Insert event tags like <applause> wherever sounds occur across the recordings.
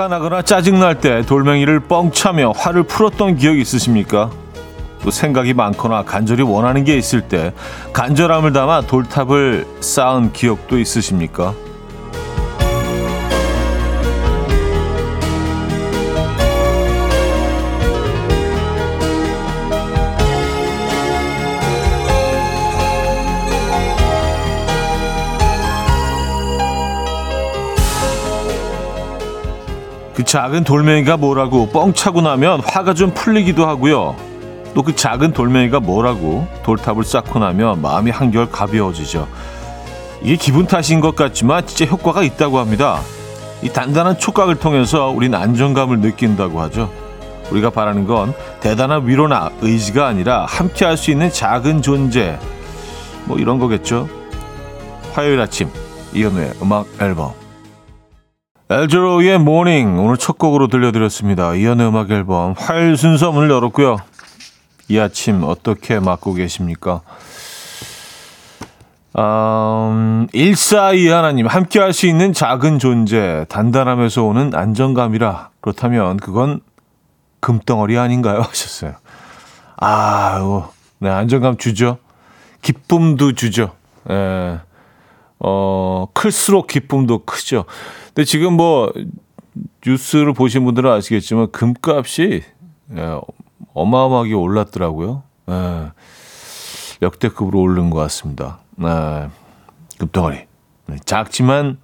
화가 나거나 짜증날 때 돌멩이를 뻥 차며 화를 풀었던 기억이 있으십니까? 또 생각이 많거나 간절히 원하는 게 있을 때 간절함을 담아 돌탑을 쌓은 기억도 있으십니까? 그 작은 돌멩이가 뭐라고 뻥 차고 나면 화가 좀 풀리기도 하고요. 또 그 작은 돌멩이가 뭐라고 돌탑을 쌓고 나면 마음이 한결 가벼워지죠. 이게 기분 탓인 것 같지만 진짜 효과가 있다고 합니다. 이 단단한 촉각을 통해서 우린 안정감을 느낀다고 하죠. 우리가 바라는 건 대단한 위로나 의지가 아니라 함께 할 수 있는 작은 존재. 뭐 이런 거겠죠. 화요일 아침 이현우의 음악 앨범 알 재로의 Morning 오늘 첫 곡으로 들려드렸습니다. 이현우의 음악 앨범 화요일 순서 문을 열었고요. 이 아침 어떻게 맞고 계십니까? 음, 142 하나님 함께 할 수 있는 작은 존재 단단함에서 오는 안정감이라 그렇다면 그건 금덩어리 아닌가요? <laughs> 하셨어요. 아, 네, 안정감 주죠. 기쁨도 주죠. 예. 어, 클수록 기쁨도 크죠. 근데 지금 뭐 뉴스를 보신 분들은 아시겠지만 금값이 예, 어마어마하게 올랐더라고요. 예, 역대급으로 오른 것 같습니다. 예, 금덩어리 네, 작지만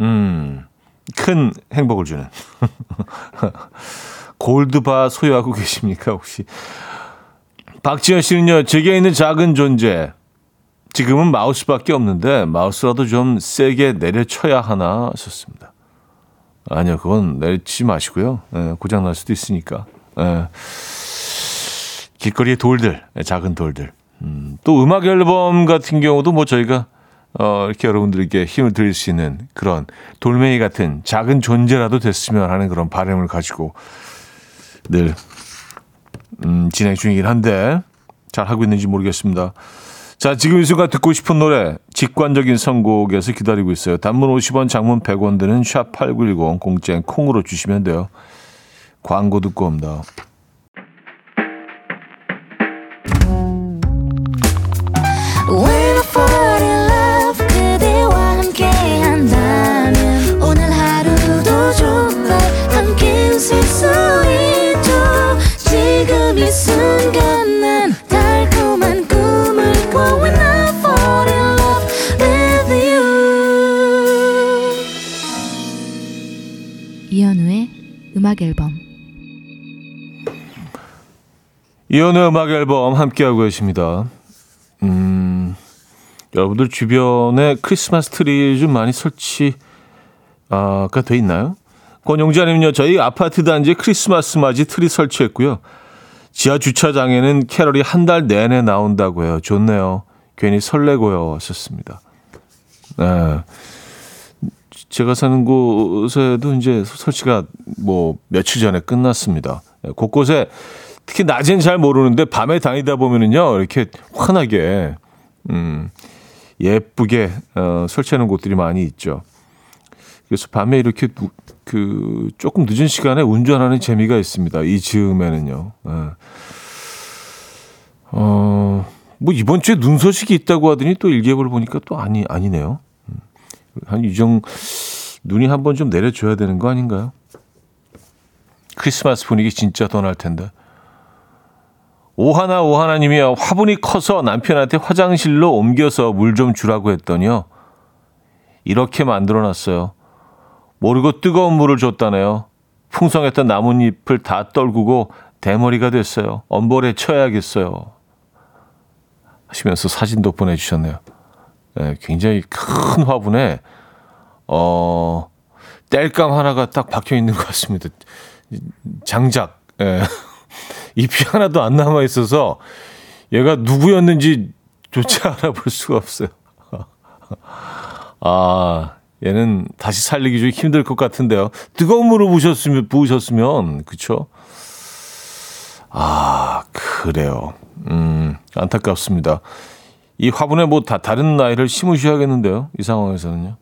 음, 큰 행복을 주는 <laughs> 골드바 소유하고 계십니까 혹시? 박지현 씨는요 제게 있는 작은 존재 지금은 마우스밖에 없는데 마우스라도 좀 세게 내려쳐야 하나 하셨습니다. 아니요, 그건 내리지 마시고요. 예, 고장 날 수도 있으니까. 예. 길거리의 돌들, 예, 작은 돌들. 음, 또 음악 앨범 같은 경우도 뭐 저희가 어, 이렇게 여러분들에게 힘을 드릴 수 있는 그런 돌멩이 같은 작은 존재라도 됐으면 하는 그런 바람을 가지고 늘 음, 진행 중이긴 한데 잘 하고 있는지 모르겠습니다. 자, 지금 이 순간 듣고 싶은 노래 직관적인 선곡에서 기다리고 있어요. 단문 50원, 장문 100원 드는 샵8910 공짜인 콩으로 주시면 돼요. 광고 듣고 옵니다. 지금 이 순간 음악 앨범 이현우의 음악 앨범 함께하고 계십니다. 음, 여러분들 주변에 크리스마스 트리 좀 많이 설치가 돼 있나요? 권용자님요, 저희 아파트 단지에 크리스마스 맞이 트리 설치했고요. 지하 주차장에는 캐럴이 한 달 내내 나온다고 해요. 좋네요. 괜히 설레고요. 하셨습니다. 네. 제가 사는 곳에도 이제 설치가 뭐 며칠 전에 끝났습니다. 곳곳에 특히 낮엔 잘 모르는데 밤에 다니다 보면은요 이렇게 환하게 음 예쁘게 어, 설치하는 곳들이 많이 있죠. 그래서 밤에 이렇게 그 조금 늦은 시간에 운전하는 재미가 있습니다. 이 즈음에는요. 예. 어, 뭐 이번 주에 눈 소식이 있다고 하더니 또 일기예보를 보니까 또 아니 아니네요. 음. 한 이정 눈이 한 번 좀 내려줘야 되는 거 아닌가요? 크리스마스 분위기 진짜 더날 텐데. 오하나 오하나님이요. 화분이 커서 남편한테 화장실로 옮겨서 물 좀 주라고 했더니요. 이렇게 만들어놨어요. 모르고 뜨거운 물을 줬다네요. 풍성했던 나뭇잎을 다 떨구고 대머리가 됐어요. 엄벌에 쳐야겠어요. 하시면서 사진도 보내주셨네요. 네, 굉장히 큰 화분에 어 땔감 하나가 딱 박혀 있는 것 같습니다. 장작. 예. <laughs> 잎이 하나도 안 남아 있어서 얘가 누구였는지 조차 <laughs> 알아볼 수가 없어요. <laughs> 아, 얘는 다시 살리기 좀 힘들 것 같은데요. 뜨거운 물을 부으셨으면, 부으셨으면, 그쵸? 아, 그래요. 음, 안타깝습니다. 이 화분에 뭐 다 다른 나이를 심으셔야겠는데요. 이 상황에서는요.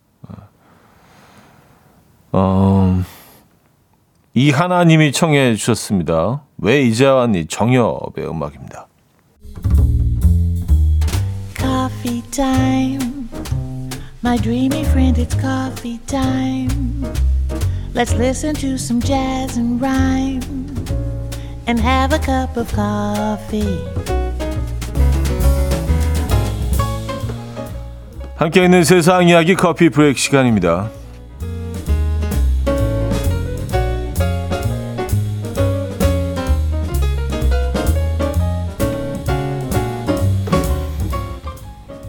어, 이 하나님이 청해 주셨습니다. 왜 이제 왔니? 정엽의 음악입니다. Coffee time. My dreamy friend, it's coffee time. Let's listen to some jazz and rhyme and have a cup of coffee. 함께 있는 세상 이야기 커피 브레이크 시간입니다.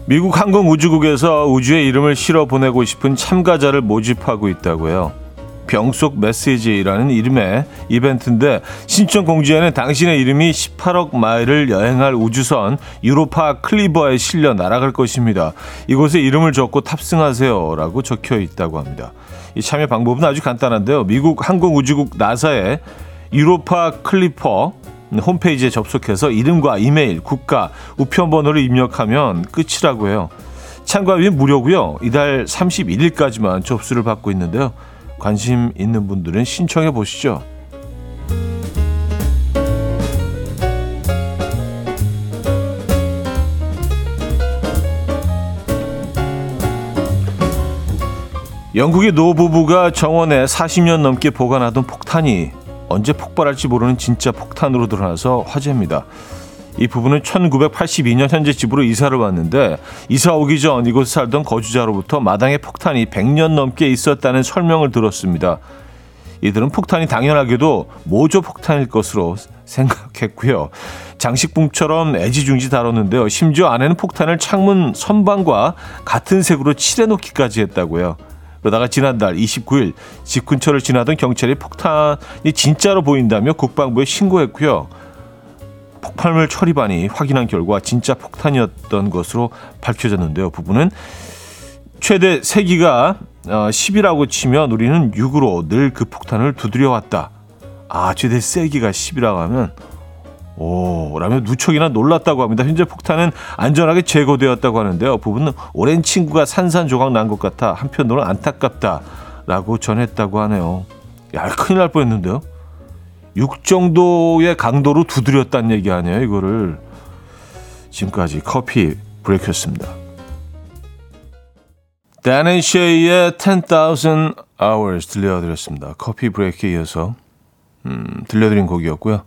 미국 항공우주국에서 우주에 이름을 실어 보내고 싶은 참가자를 모집하고 있다고요. 병속 메시지라는 이름의 이벤트인데 신청 공지에는 당신의 이름이 18억 마일을 여행할 우주선 유로파 클리퍼에 실려 날아갈 것입니다. 이곳에 이름을 적고 탑승하세요라고 적혀 있다고 합니다. 이 참여 방법은 아주 간단한데요. 미국 항공우주국 나사의 유로파 클리퍼 홈페이지에 접속해서 이름과 이메일, 국가, 우편번호를 입력하면 끝이라고 해요. 참가비는 무료고요. 이달 31일까지만 접수를 받고 있는데요. 관심 있는 분들은 신청해 보시죠. 영국의 노부부가 정원에 40년 넘게 보관하던 폭탄이 언제 폭발할지 모르는 진짜 폭탄으로 드러나서 화제입니다. 이 부부는 1982년 현재 집으로 이사를 왔는데 이사 오기 전 이곳에 살던 거주자로부터 마당에 폭탄이 100년 넘게 있었다는 설명을 들었습니다. 이들은 폭탄이 당연하게도 모조 폭탄일 것으로 생각했고요. 장식품처럼 애지중지 다뤘는데요. 심지어 안에는 폭탄을 창문 선반과 같은 색으로 칠해놓기까지 했다고요. 그러다가 지난달 29일 집 근처를 지나던 경찰이 폭탄이 진짜로 보인다며 국방부에 신고했고요. 폭발물 처리반이 확인한 결과 진짜 폭탄이었던 것으로 밝혀졌는데요. 부부는 최대 세기가 10이라고 치면 우리는 6으로 늘 그 폭탄을 두드려왔다. 아, 최대 세기가 10이라고 하면 오, 라며 누척이나 놀랐다고 합니다. 현재 폭탄은 안전하게 제거되었다고 하는데요. 부부는 오랜 친구가 산산조각 난 것 같아 한편으로는 안타깝다라고 전했다고 하네요. 야, 큰일 날 뻔했는데요. 6 정도의 강도로 두드렸다는 얘기 아니에요, 이거를. 지금까지 커피 브레이크였습니다. Dan 쉐이의 10,000 Hours 들려드렸습니다. 커피 브레이크에 이어서 음, 들려드린 곡이었고요.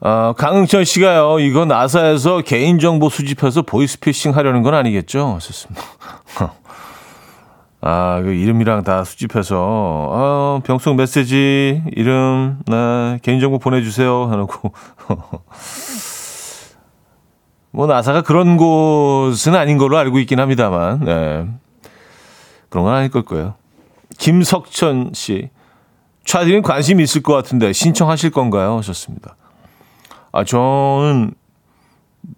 어, 강흥철 씨가요, 이거 나사에서 개인정보 수집해서 보이스피싱 하려는 건 아니겠죠? 좋습니다. <laughs> 아, 그 이름이랑 다 수집해서, 어, 병속 메시지, 이름, 네, 개인정보 보내주세요. 하고. <laughs> 뭐, 나사가 그런 곳은 아닌 걸로 알고 있긴 합니다만, 네. 그런 건 아닐 걸 거예요. 김석천 씨. 차디는 관심 있을 것 같은데 신청하실 건가요? 하셨습니다. 아, 저는,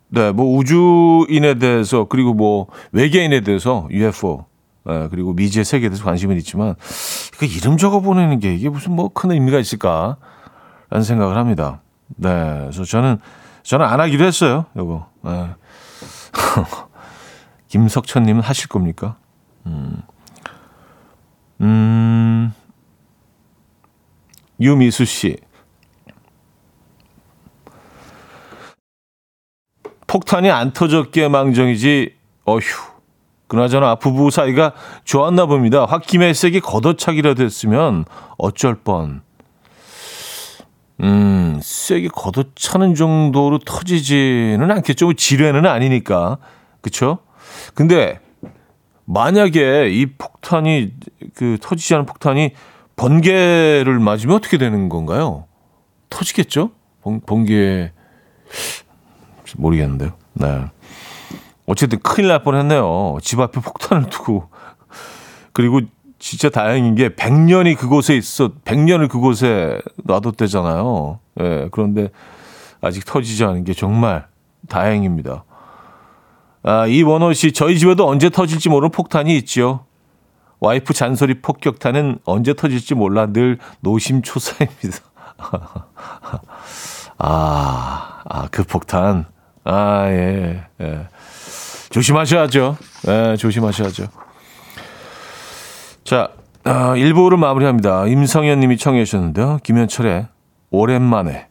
네, 뭐 우주인에 대해서, 그리고 뭐 외계인에 대해서, UFO, 네, 그리고 미지의 세계에 대해서 관심은 있지만, 그 이름 적어 보내는 게 이게 무슨 뭐 큰 의미가 있을까? 라는 생각을 합니다. 네, 그래서 저는, 저는 안 하기로 했어요, 요거. 네. <laughs> 김석천님은 하실 겁니까? 음, 음, 유미수 씨. 폭탄이 안 터졌기에 망정이지, 어휴. 그나저나 부부 사이가 좋았나 봅니다. 홧김에 세게 걷어차기라도 했으면 어쩔 뻔. 음, 세게 걷어차는 정도로 터지지는 않겠죠. 지뢰는 아니니까. 그쵸? 근데 만약에 이 폭탄이, 그 터지지 않은 폭탄이 번개를 맞으면 어떻게 되는 건가요? 터지겠죠? 번, 번개. 모르겠는데요. 네. 어쨌든 큰일 날 뻔했네요. 집 앞에 폭탄을 두고 그리고 진짜 다행인 게 100년이 그곳에 있어 100년을 그곳에 놔뒀대잖아요. 예. 네, 그런데 아직 터지지 않은 게 정말 다행입니다. 아, 이원호 씨, 저희 집에도 언제 터질지 모르는 폭탄이 있지요. 와이프 잔소리 폭격탄은 언제 터질지 몰라 늘 노심초사입니다. <laughs> 아, 아, 그 폭탄. 아, 예, 예. 조심하셔야죠. 예, 조심하셔야죠. 자, 아, 1부를 마무리합니다. 임성현 님이 청해 주셨는데요. 김현철의 오랜만에.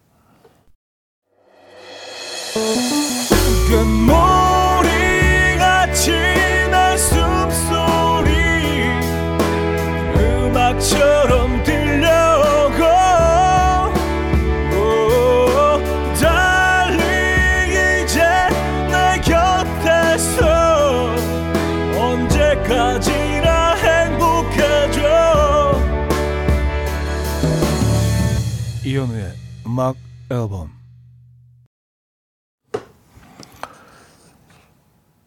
음악 앨범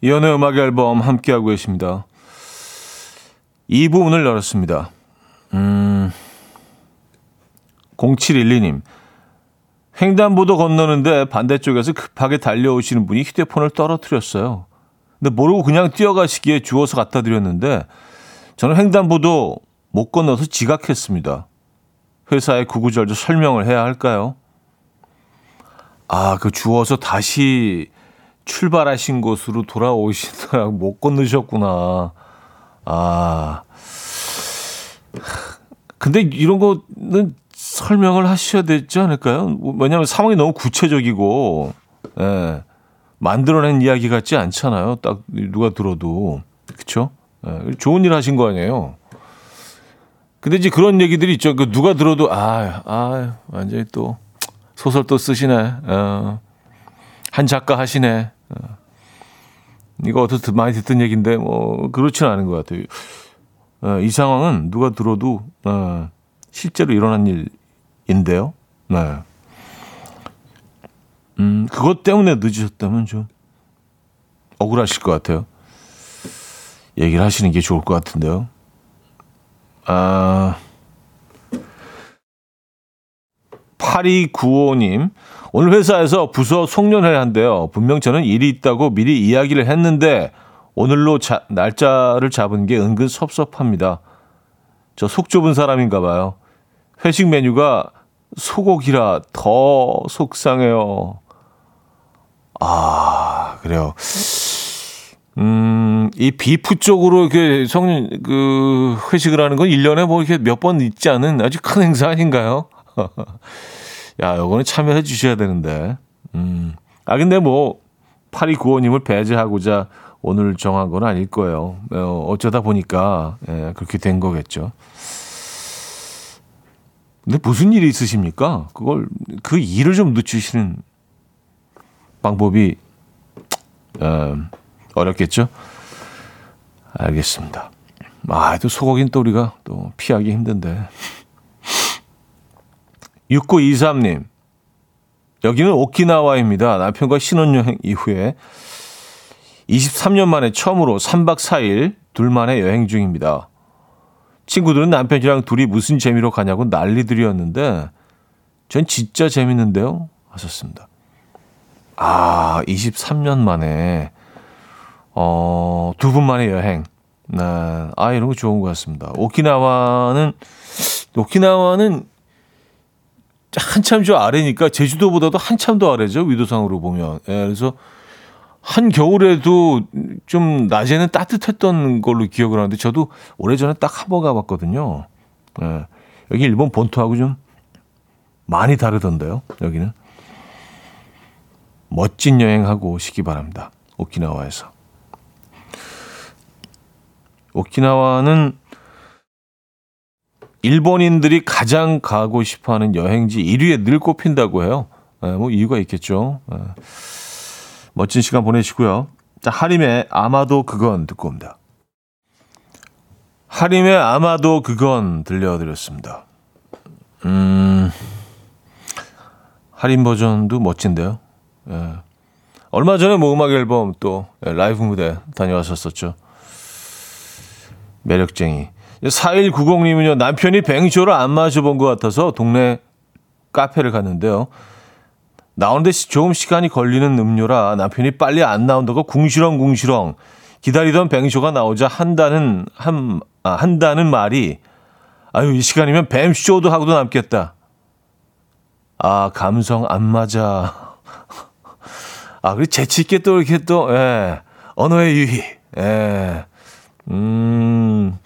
이연의 음악 앨범 함께하고 계십니다. 이 부분을 열었습니다. 음, 0712님. 횡단보도 건너는데 반대쪽에서 급하게 달려오시는 분이 휴대폰을 떨어뜨렸어요. 근데 모르고 그냥 뛰어가시기에 주워서 갖다 드렸는데 저는 횡단보도 못 건너서 지각했습니다. 회사에 구구절절 설명을 해야 할까요? 아, 그 주워서 다시 출발하신 곳으로 돌아오시더라고 못 건너셨구나. 아. 근데 이런 거는 설명을 하셔야 되지 않을까요? 왜냐하면 상황이 너무 구체적이고, 예, 만들어낸 이야기 같지 않잖아요. 딱 누가 들어도. 그쵸? 예, 좋은 일 하신 거 아니에요? 근데 이제 그런 얘기들이 있죠. 그 누가 들어도, 아, 아, 완전히 또 소설 또 쓰시네. 어, 한 작가 하시네. 어. 이거 어디서 많이 듣던 얘기인데 뭐 그렇지는 않은 것 같아요. 어, 이 상황은 누가 들어도 어, 실제로 일어난 일인데요. 네. 음, 그것 때문에 늦으셨다면 좀 억울하실 것 같아요. 얘기를 하시는 게 좋을 것 같은데요. 아, 8295님, 오늘 회사에서 부서 송년회 한대요. 분명 저는 일이 있다고 미리 이야기를 했는데 오늘로 자, 날짜를 잡은 게 은근 섭섭합니다. 저 속 좁은 사람인가 봐요. 회식 메뉴가 소고기라 더 속상해요. 아, 그래요. 음, 이 비프 쪽으로 이렇게 성년, 그, 회식을 하는 건 1년에 뭐 이렇게 몇 번 있지 않은 아주 큰 행사 아닌가요? <laughs> 야, 요거는 참여해 주셔야 되는데. 음. 아, 근데 뭐, 8295님을 배제하고자 오늘 정한 건 아닐 거예요. 어, 어쩌다 보니까, 예, 그렇게 된 거겠죠. 근데 무슨 일이 있으십니까? 그걸, 그 일을 좀 늦추시는 방법이, 어, 어렵겠죠? 알겠습니다. 아, 또 소고기는 또 우리가 또 피하기 힘든데. 6923님. 여기는 오키나와입니다. 남편과 신혼여행 이후에 23년 만에 처음으로 3박 4일 둘만의 여행 중입니다. 친구들은 남편이랑 둘이 무슨 재미로 가냐고 난리들이었는데 전 진짜 재밌는데요. 하셨습니다. 아, 23년 만에 어, 두 분만의 여행. 네. 아, 이런 거 좋은 것 같습니다. 오키나와는 오키나와는 한참 저 아래니까 제주도보다도 한참 더 아래죠 위도상으로 보면. 예, 그래서 한 겨울에도 좀 낮에는 따뜻했던 걸로 기억을 하는데 저도 오래전에 딱 한 번 가봤거든요. 예, 여기 일본 본토하고 좀 많이 다르던데요. 여기는 멋진 여행하고 오시기 바랍니다. 오키나와에서. 오키나와는 일본인들이 가장 가고 싶어하는 여행지 1위에 늘 꼽힌다고 해요. 예, 뭐 이유가 있겠죠. 예. 멋진 시간 보내시고요. 자, 하림의 아마도 그건 듣고 옵니다. 하림의 아마도 그건 들려드렸습니다. 음, 하림 버전도 멋진데요. 예. 얼마 전에 뭐 음악 앨범 또 라이브 무대 다녀왔었었죠. 매력쟁이. 4190님은요, 남편이 뱅쇼를 안 마셔본 것 같아서 동네 카페를 갔는데요. 나오는데 조금 시간이 걸리는 음료라 남편이 빨리 안 나온다고 궁시렁궁시렁 기다리던 뱅쇼가 나오자 한다는, 한, 아, 한다는 말이, 아유, 이 시간이면 뱀쇼도 하고도 남겠다. 아, 감성 안 맞아. <laughs> 아, 그리고 재치있게 또 이렇게 또, 예, 언어의 유희, 예, 음,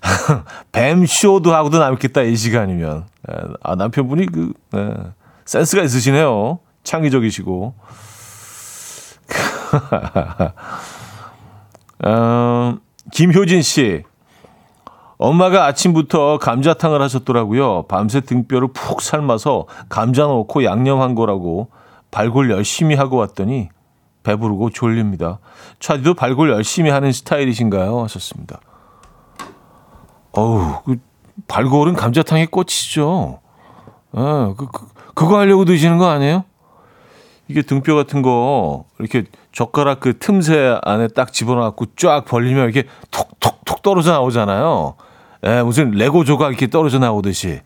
<laughs> 뱀 쇼도 하고도 남겠다, 이 시간이면. 예, 아, 남편분이 그, 예, 센스가 있으시네요. 창의적이시고. 어, <laughs> 김효진 씨. 엄마가 아침부터 감자탕을 하셨더라고요. 밤새 등뼈를 푹 삶아서 감자 넣고 양념한 거라고 발골 열심히 하고 왔더니 배부르고 졸립니다. 차디도 발골 열심히 하는 스타일이신가요? 하셨습니다. 어우, 그 발골은 감자탕의 꽃이죠. 어, 그, 그, 그거 하려고 드시는 거 아니에요? 이게 등뼈 같은 거 이렇게 젓가락 그 틈새 안에 딱 집어넣고 쫙 벌리면 이렇게 톡톡톡 떨어져 나오잖아요. 예, 무슨 레고 조각 이렇게 떨어져 나오듯이.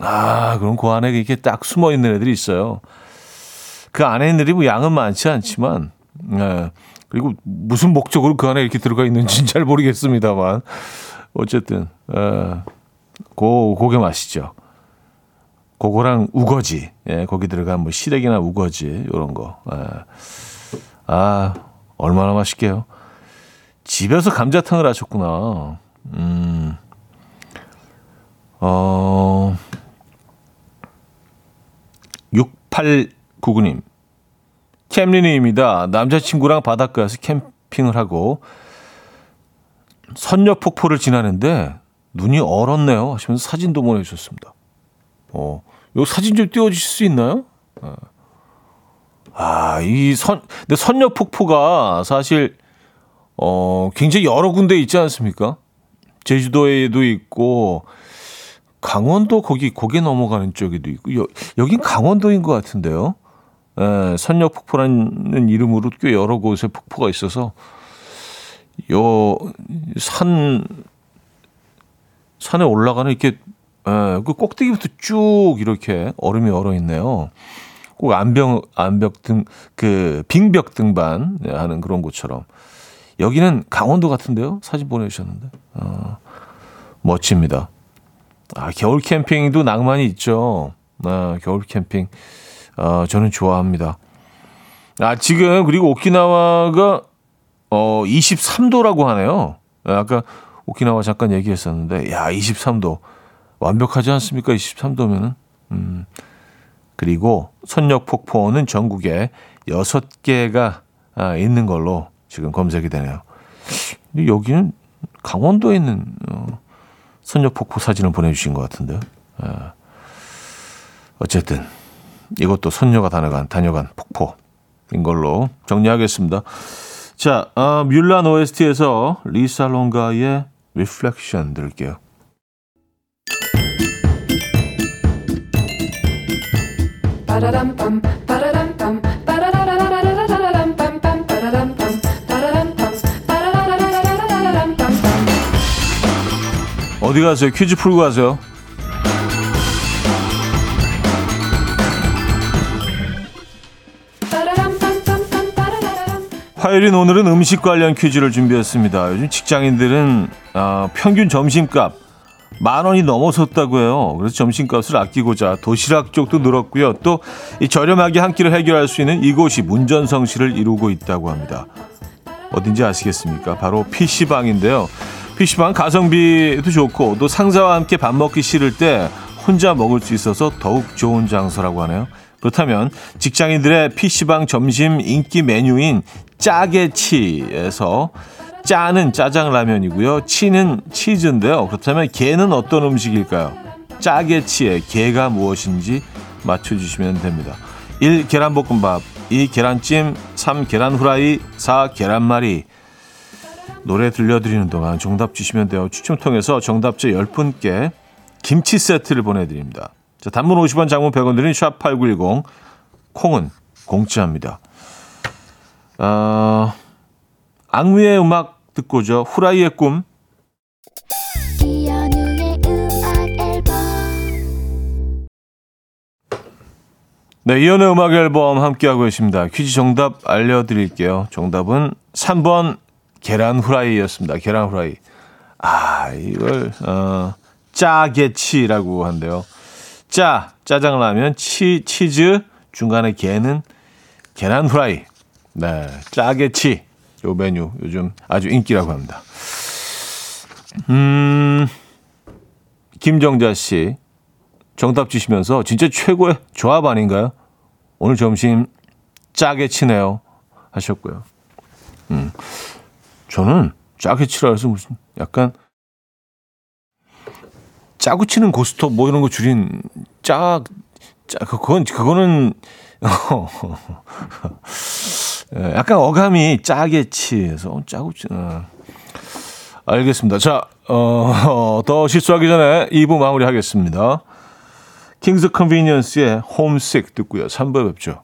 아, 그럼 그 안에 이렇게 딱 숨어 있는 애들이 있어요. 그 안에 있는 애들이 뭐 양은 많지 않지만, 예. 그리고 무슨 목적으로 그 안에 이렇게 들어가 있는지는 잘 모르겠습니다만. 어쨌든, 예. 고, 고게 맛있죠. 그거랑 우거지, 예, 거기 들어간 뭐 시래기나 우거지, 요런 거. 예. 아, 얼마나 맛있게요. 집에서 감자탕을 하셨구나. 음, 어, 6899님. 캠리님입니다. 남자친구랑 바닷가에서 캠핑을 하고 선녀 폭포를 지나는데 눈이 얼었네요. 하시면서 사진도 보내주셨습니다. 어, 요 사진 좀 띄워주실 수 있나요? 어. 아, 이 선, 근데 선녀 폭포가 사실, 어, 굉장히 여러 군데 있지 않습니까? 제주도에도 있고, 강원도 거기 고개 넘어가는 쪽에도 있고, 여, 여긴 강원도인 것 같은데요. 에, 선녀 폭포라는 이름으로 꽤 여러 곳에 폭포가 있어서, 요, 산, 산에 올라가는 이렇게, 에, 그 꼭대기부터 쭉 이렇게 얼음이 얼어 있네요. 꼭 암벽, 암벽 등, 그, 빙벽 등반 하는 그런 곳처럼. 여기는 강원도 같은데요? 사진 보내주셨는데. 어, 멋집니다. 아, 겨울 캠핑도 낭만이 있죠. 아, 겨울 캠핑. 어, 저는 좋아합니다. 아, 지금, 그리고 오키나와가, 어, 23도라고 하네요. 아, 아까 오키나와 잠깐 얘기했었는데, 야, 23도. 완벽하지 않습니까? 23도면은. 음. 그리고 선력 폭포는 전국에 6개가 아, 있는 걸로 지금 검색이 되네요. 근데 여기는 강원도에 있는 어, 선력 폭포 사진을 보내주신 것 같은데. 아, 어쨌든 이것도 손녀가 다녀간, 다녀간 폭포인 걸로 정리하겠습니다. 자, 어, 뮬란 OST에서 리살롱가의 Reflection 들을게요. 어디 가세요? 퀴즈 풀고 가세요. 화요일인 오늘은 음식 관련 퀴즈를 준비했습니다. 요즘 직장인들은 아, 평균 점심값 만 원이 넘어섰다고 해요. 그래서 점심값을 아끼고자 도시락 쪽도 늘었고요. 또 이 저렴하게 한 끼를 해결할 수 있는 이곳이 문전성시를 이루고 있다고 합니다. 어딘지 아시겠습니까? 바로 PC방인데요. PC방 가성비도 좋고 또 상사와 함께 밥 먹기 싫을 때 혼자 먹을 수 있어서 더욱 좋은 장소라고 하네요. 그렇다면 직장인들의 PC방 점심 인기 메뉴인 짜게치에서 짜는 짜장라면이고요. 치는 치즈인데요. 그렇다면 게는 어떤 음식일까요? 짜게치의 게가 무엇인지 맞춰주시면 됩니다. 1. 계란볶음밥 2. 계란찜 3. 계란 후라이 4. 계란말이 노래 들려드리는 동안 정답 주시면 돼요. 추첨 통해서 정답자 10분께 김치 세트를 보내드립니다. 자, 단문 50원, 장문 100원 드린 샵8910 콩은 공짜입니다. 어, 악뮤의 음악 듣고죠. 후라이의 꿈. 네, 이연의 음악 앨범 함께하고 계십니다. 퀴즈 정답 알려드릴게요. 정답은 3번 계란 후라이였습니다. 계란 후라이. 아, 이걸, 어, 짜게치라고 한대요. 짜, 짜장라면, 치, 치즈, 중간에 게는 계란 후라이. 네, 짜게치. 요 메뉴 요즘 아주 인기라고 합니다. 음, 김정자 씨. 정답 주시면서 진짜 최고의 조합 아닌가요? 오늘 점심 짜게 치네요. 하셨고요. 음, 저는 짜게 치라 해서 무슨 약간 짜고 치는 고스톱 뭐 이런 거 줄인 짜, 짜, 그건, 그거는, 예, <laughs> 약간 어감이 짜게 치해서 짜고 치, 어. 알겠습니다. 자, 어, <laughs> 더 실수하기 전에 2부 마무리 하겠습니다. Kings of Convenience의 Homesick 듣고요. 3부에 뵙죠.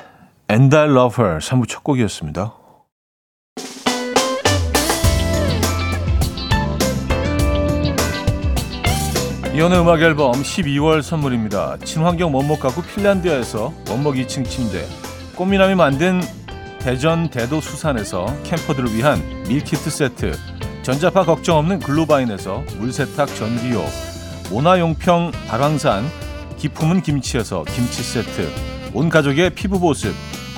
And I Love Her 3부 첫 곡이었습니다. 이혼의 음악 앨범 12월 선물입니다. 친환경 원목 가구 핀란드아에서 원목 2층 침대, 꽃미남이 만든 대전 대도 수산에서 캠퍼들을 위한 밀키트 세트, 전자파 걱정 없는 글로바인에서 물세탁 전기요, 모나용평 발왕산 기 품은 김치에서 김치 세트, 온 가족의 피부 보습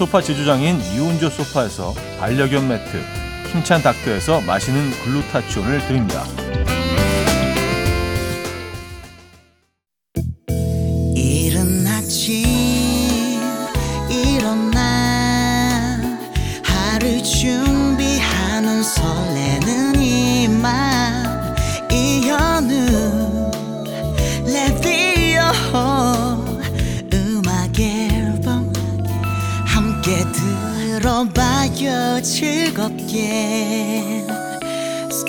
소파 제조장인 이운조 소파에서 반려견 매트, 힘찬 닥터에서 마시는 글루타치온을 드립니다.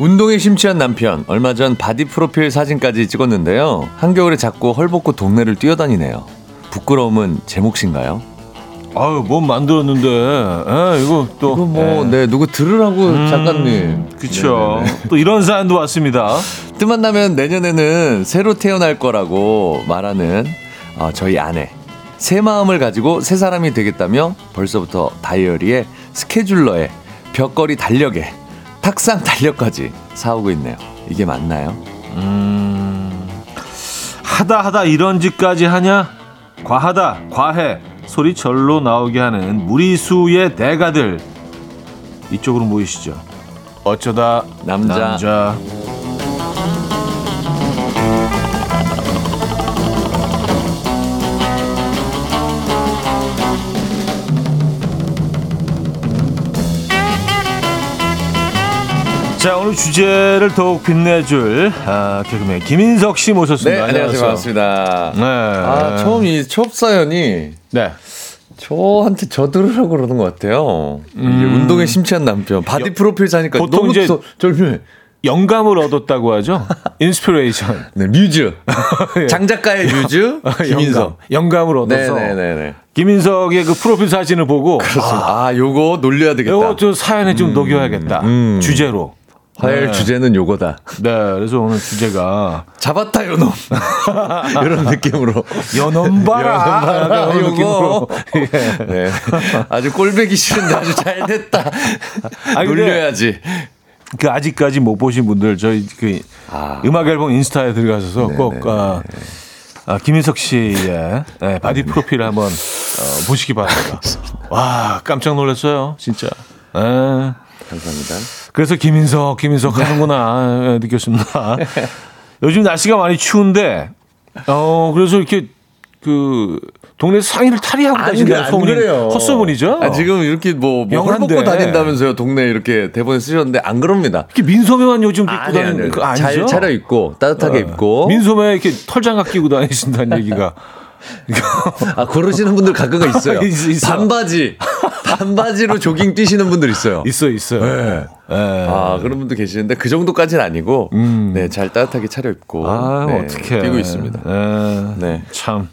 운동에 심취한 남편 얼마 전 바디 프로필 사진까지 찍었는데요. 한겨울에 자꾸 헐벗고 동네를 뛰어다니네요. 부끄러움은 제 몫인가요? 아유, 뭐 만들었는데, 에, 이거 또. 이거 뭐, 예. 네, 누구 들으라고 작가님. 그쵸. 네네네. 또 이런 사연도 왔습니다. 틈만 나면 내년에는 새로 태어날 거라고 말하는 어, 저희 아내. 새 마음을 가지고 새 사람이 되겠다며 벌써부터 다이어리에 스케줄러에 벽걸이 달력에 탁상 달력까지 사오고 있네요. 이게 맞나요? 하다 하다 이런 짓까지 하냐? 과하다, 과해. 소리 절로 나오게 하는 무리수의 대가들. 이쪽으로 모이시죠. 어쩌다 남자. 남자. 오늘 주제를 더욱 빛내줄 아, 개그맨 김인석 씨 모셨습니다. 네, 안녕하세요. 반갑습니다. 네. 아, 처음 이 첫 사연이 네. 저한테 저 들으라고 그러는 것 같아요. 이게 운동에 심취한 남편. 바디 프로필 사니까 음. 보통 너무 이제- 저- 절묘해. 영감을 얻었다고 하죠. <laughs> inspiration. 네, 뮤즈. <laughs> 예. 장작가의 뮤즈. <laughs> 김인석. 영감, 을 얻어서 네네네네. 김인석의 그 프로필 사진을 보고 아, 아, 요거 놀려야 되겠다. 이거 좀 사연에 좀 녹여야겠다. 음. 주제로. 화요일 네. 주제는 요거다. 네, 그래서 오늘 주제가 잡았다, 요놈. <laughs> 이런 느낌으로. 요놈 봐라. 그런 요거. 예. 네. 아주 꼴배기 싫은데 아주 잘 됐다. 아니, 놀려야지. 그 아직까지 못 보신 분들 저희 그 아. 음악 앨범 인스타에 들어가셔서 네, 꼭 네, 아, 아, 김인석 씨의 네, 바디 프로필 한번 어, 보시기 바랍니다. 와 깜짝 놀랐어요, 진짜. 예. 감사합니다. 그래서 김인석, 김인석 하는구나 예, 느꼈습니다. <laughs> 요즘 날씨가 많이 추운데, 어 그래서 이렇게 그 동네 상의를 탈의하고 다니는 소문이 헛소문이죠. 아, 지금 이렇게 뭐, 뭐. 헐벗고 다닌다면서요. 동네 이렇게 대본에 쓰셨는데 안 그럽니다. 이렇게 민소매만 요즘 입고 아니, 다니는 아니, 거 아니죠? 잘 차려 입고 따뜻하게 어. 입고. 민소매 이렇게 털장갑 끼고 다니신다는 얘기가 <laughs> 아 그러시는 분들 가끔가 있어요. <laughs> 있어, 있어. 반바지, 반바지로 조깅 뛰시는 분들 있어요. 있어 있어요. 네. 예. 아 그런 분도 계시는데 그 정도까지는 아니고, 네잘 따뜻하게 차려 입고, 음. 아, 네, 어떡해. 뛰고 있습니다. 예. 네. 참.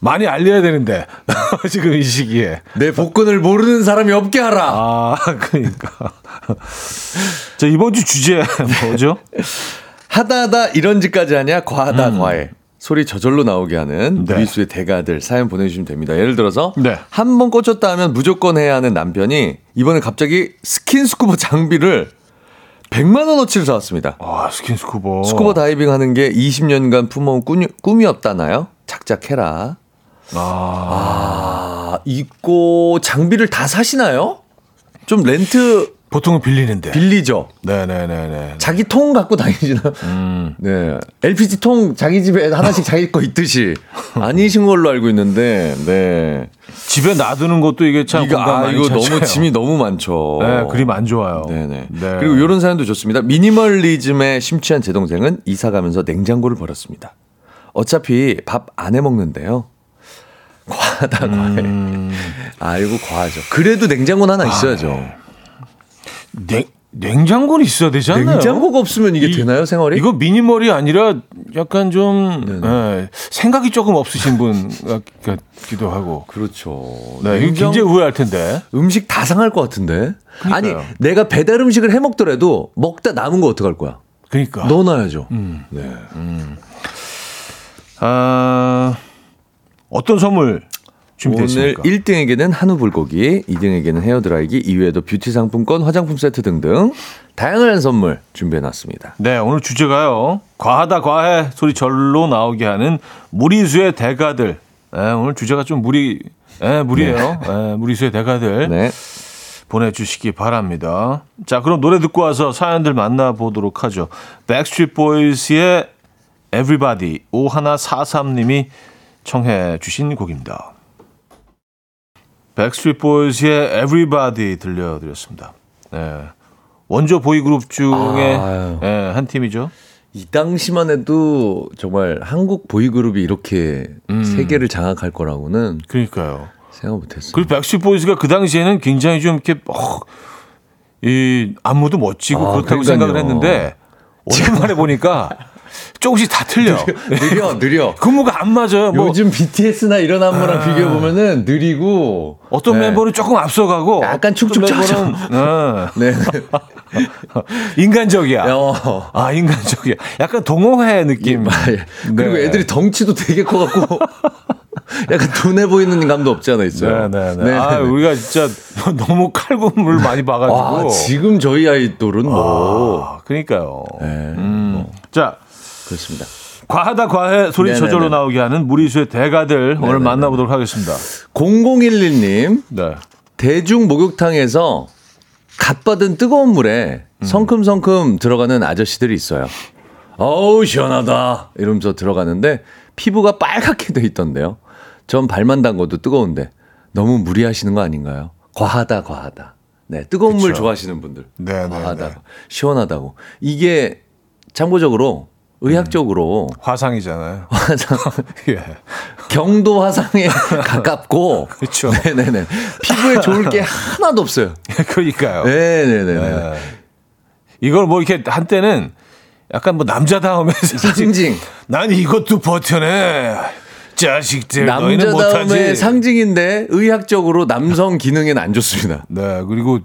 많이 알려야 되는데. <laughs> 지금 이 시기에. 내 복근을 모르는 사람이 없게 하라. 아, <laughs> 그러니까. 자, 이번 주 주제 <laughs> 뭐죠? 하다하다 이런 짓까지 하냐 과하다 과해 소리 저절로 나오게 하는 음. 네. 무리수의 대가들 사연 보내주시면 됩니다. 예를 들어서 네. 한번 꽂혔다 하면 무조건 해야 하는 남편이 이번에 갑자기 스킨스쿠버 장비를 100만 원어치를 사왔습니다. 아, 스킨스쿠버. 스쿠버 다이빙 하는 게 20년간 품어온 꿈이, 꿈이었다나요? 작작해라. 아, 입고 장비를 다 사시나요? 좀 렌트 보통은 빌리는데. 빌리죠. 네네네네. 자기 통 갖고 다니시나요? 음. <laughs> 네. LPG 통 자기 집에 하나씩 자기 거 있듯이 아니신 걸로 알고 있는데, 네. 집에 놔두는 것도 이게 참 이거, 아, 이거. 너무 짐이 너무 많죠. 네, 그림 안 좋아요. 네네. 네. 그리고 이런 사연도 좋습니다. 미니멀리즘에 심취한 제 동생은 이사 가면서 냉장고를 버렸습니다. 어차피 밥 안 해 먹는데요. 과하다, 과해. 음. 아, 이거 과하죠. 그래도 냉장고는 하나 있어야죠. 냉, 냉장고는 있어야 되지 않나요? 냉장고가 없으면 이게 이- 되나요, 생활이? 이거 미니멀이 아니라 약간 좀 예, 생각이 조금 없으신 분 같- 같기도 하고. 그렇죠. 네, 냉장- 굉장히 후회할 텐데. 음식 다 상할 것 같은데. 아니, 그러니까요. 내가 배달 음식을 해 먹더라도 먹다 남은 거 어떡할 거야? 그러니까. 넣어놔야죠. 음. 네. 아, 어떤 선물 준비됐습니까? 1등에게는 한우 불고기, 2등에게는 헤어드라이기, 이외에도 뷰티 상품권, 화장품 세트 등등 다양한 선물 준비해 놨습니다. 네, 오늘 주제가요. 과하다 과해 소리 절로 나오게 하는 무리수의 대가들. 네, 오늘 주제가 좀 무리, 예, 무리예요. 예, 무리수의 대가들 네. 보내주시기 바랍니다. 자, 그럼 노래 듣고 와서 사연들 만나보도록 하죠. 백스트리트 보이스의 Everybody 5143님이 청해 주신 곡입니다. 백스트리트 보이스의 Everybody 들려드렸습니다. 네. 원조 보이그룹 중에 아유. 예, 한 팀이죠. 이 당시만 해도 정말 한국 보이그룹이 이렇게 세계를 장악할 거라고는 그러니까요. 생각 못 했어요. 그리고 백스트리트 보이스가 그 당시에는 굉장히 좀 이렇게 어, 이 안무도 멋지고 아, 그렇다고 그러니까요. 생각을 했는데 오랜만에 보니까 조금씩 다 틀려. 느려, <laughs> 느려. 근무가 안 맞아요. 뭐 요즘 BTS나 이런 안무랑 비교해 보면은 느리고 어떤 네. 멤버는 조금 앞서가고 약간 축축 멤버는 어, <laughs> 네. <laughs> 인간적이야. 어. 아 인간적이야. 약간 동호회 느낌. 아, 예. 그리고 네. 애들이 덩치도 되게 커갖고 약간 둔해 보이는 감도 없지 않아 있어요. 네네네. 아 우리가 진짜 너무 칼군을 많이 봐가지고. 와, 지금 저희 아이돌은 뭐 아, 그러니까요. 네, 음. 뭐자 그렇습니다. 과하다 과해 소리 네네네. 저절로 나오게 하는 무리수의 대가들 오늘 네네네. 만나보도록 하겠습니다. 0011님 네. 대중 목욕탕에서 갓 받은 뜨거운 물에 음. 성큼성큼 들어가는 아저씨들이 있어요. 어우 시원하다 이러면서 들어가는데 피부가 빨갛게 돼 있던데요. 전 발만 담궈도 뜨거운데 너무 무리하시는 거 아닌가요? 과하다 과하다. 네 뜨거운 물 그쵸. 좋아하시는 분들 네네네. 과하다 시원하다고 이게 참고적으로 의학적으로 화상이잖아요. <laughs> 화상 <laughs> 예. 경도 화상에 <laughs> 가깝고 그쵸. 네네네 피부에 좋을 게 하나도 없어요. 그러니까요. 네네네. 네. 이걸 뭐 이렇게 한때는 약간 뭐 남자다움에서 상징. 난 이것도 버텨내. 자식들 남자다움의. 상징인데 의학적으로 남성 기능에는 안 좋습니다. 네 그리고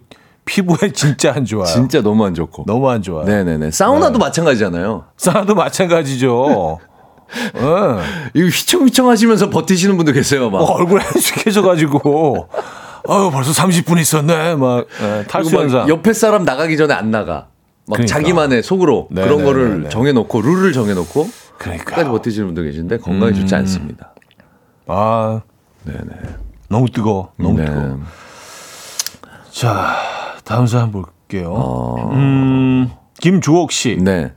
피부에 <laughs> 진짜 안 좋아요. 진짜 너무 안 좋고. 너무 안 좋아요. 네네네. 사우나도 마찬가지잖아요. 사도 마찬가지죠. <laughs> 네. 이거 휘청휘청 하시면서 버티시는 분들 계세요, 막. 어, 얼굴 해숙해져가지고 아유 벌써 30분 있었네 막 예, 탈수 그리고 막 현상. 옆에 사람 나가기 전에 안 나가. 막 그러니까. 자기만의 속으로 네, 그런 네, 거를 네, 네. 정해놓고 룰을 정해놓고 그러니까. 끝까지 버티시는 분도 계신데 건강에 좋지 음. 않습니다. 아, 네네. 너무 뜨거. 너무 네. 뜨거. 자, 다음 한번 볼게요. 어, 음, 김주옥 씨. 네.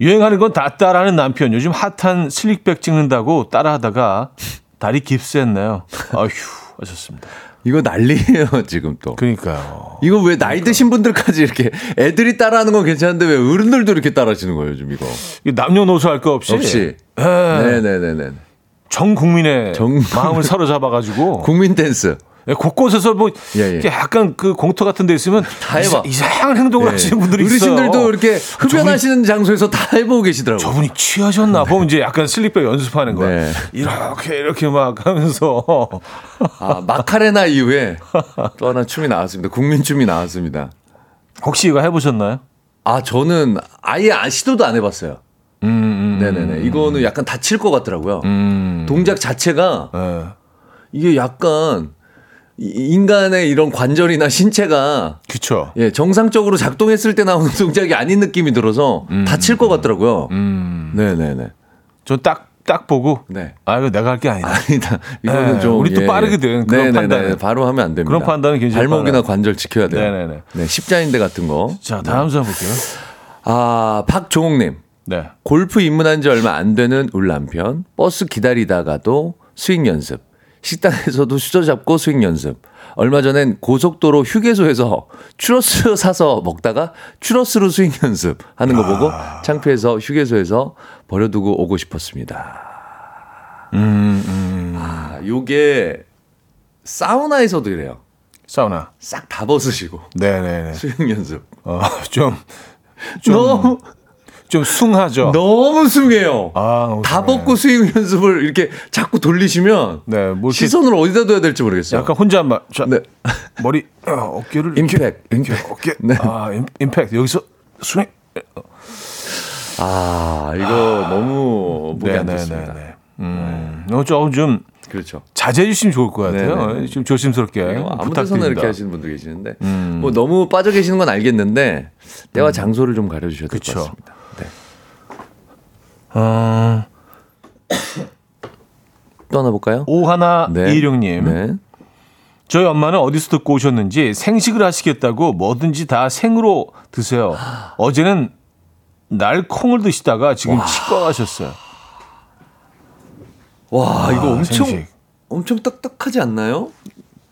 유행하는 건 다 따라하는 남편. 요즘 핫한 슬릭백 찍는다고 따라하다가 다리 깁스했네요. 아휴, 하셨습니다. 이거 난리예요 지금 또. 그러니까요. 이거 왜 나이 드신 분들까지 이렇게 애들이 따라하는 건 괜찮은데 왜 어른들도 이렇게 따라하시는 거예요 요즘 이거? 이 남녀노소 할 거 없이, 없이. 예, 네네네네. 전 국민의 전 마음을 사로잡아가지고 국민 댄스. 예, 곳곳에서 뭐 예, 예. 약간 그 공터 같은 데 있으면 다 해봐. 이상, 이상한 행동을 하시는 분들이 있어요. 어르신들도 이렇게 흡연하시는 장소에서 다 해보고 계시더라고요. 저분이 취하셨나 보면 이제 약간 슬립백 연습하는 거야. 네. 이렇게 이렇게 막 하면서 아, 마카레나 이후에 또 하나 춤이 나왔습니다. 국민 춤이 나왔습니다. 혹시 이거 해보셨나요? 아 저는 아예 아, 시도도 안 해봤어요. 음, 음, 네네네. 이거는 약간 다칠 것 같더라고요. 음. 동작 자체가 예. 이게 약간 이- 인간의 이런 관절이나 신체가 그쵸. 예, 정상적으로 작동했을 때 나오는 <laughs> 동작이 아닌 느낌이 들어서 다칠 것 같더라고요. 음. 네 네 네. 저딱 딱 보고 네. 아 이거 내가 할 게 아니다. 아니다. 이거는 네, 좀 우리 또 빠르거든, 그런 네네네. 판단은. 바로 하면 안 됩니다. 그런 판단은 굉장히 발목이나 빨라요. 관절 지켜야 돼요. 네네네. 네, 십자인대 같은 거. 자 다음 사연 볼게요. 아, 박종옥님. 네. 골프 입문한 지 얼마 안 되는 울 남편. 버스 기다리다가도 스윙 연습. 식당에서도 수저 잡고 스윙 연습. 얼마 전엔 고속도로 휴게소에서 추러스 사서 먹다가 추러스로 스윙 연습 하는 거 보고 창피해서 휴게소에서 버려두고 오고 싶었습니다. 아, 요게 사우나에서도 이래요. 사우나. 싹 다 벗으시고 네네네. 수영 연습. 어, 좀, 좀, 너무 좀 숭하죠. 너무 숭해요. 아, 너무 다 숭해. 벗고 스윙 연습을 이렇게 자꾸 돌리시면 네, 뭐 시선을 어디다 둬야 될지 모르겠어요. 약간 혼잣말. 자, 네. 머리, 어, 이렇게, 임팩, 임팩. 어깨, 네. 아, 임, 임팩트 여기서 스윙. 아, 이거 너무 보기 안 좋습니다. 네네네. 음, 어, 조금 좀 그렇죠. 자제해 주시면 좋을 것 같아요. 네네. 좀 조심스럽게 아무 데서나 네, 부탁드립니다. 이렇게 하시는 분도 계시는데 음. 뭐 너무 빠져 계시는 건 알겠는데 때와 장소를 좀 가려주셔야 될것 그쵸. 같습니다. 네. 어, <coughs> 또 하나 볼까요? 오하나 이룡님. 네. 저희 엄마는 어디서 듣고 오셨는지 생식을 하시겠다고 뭐든지 다 생으로 드세요. 어제는 날 콩을 드시다가 지금 치과 가셨어요. 와, 이거 엄청 생식. 엄청 딱딱하지 않나요?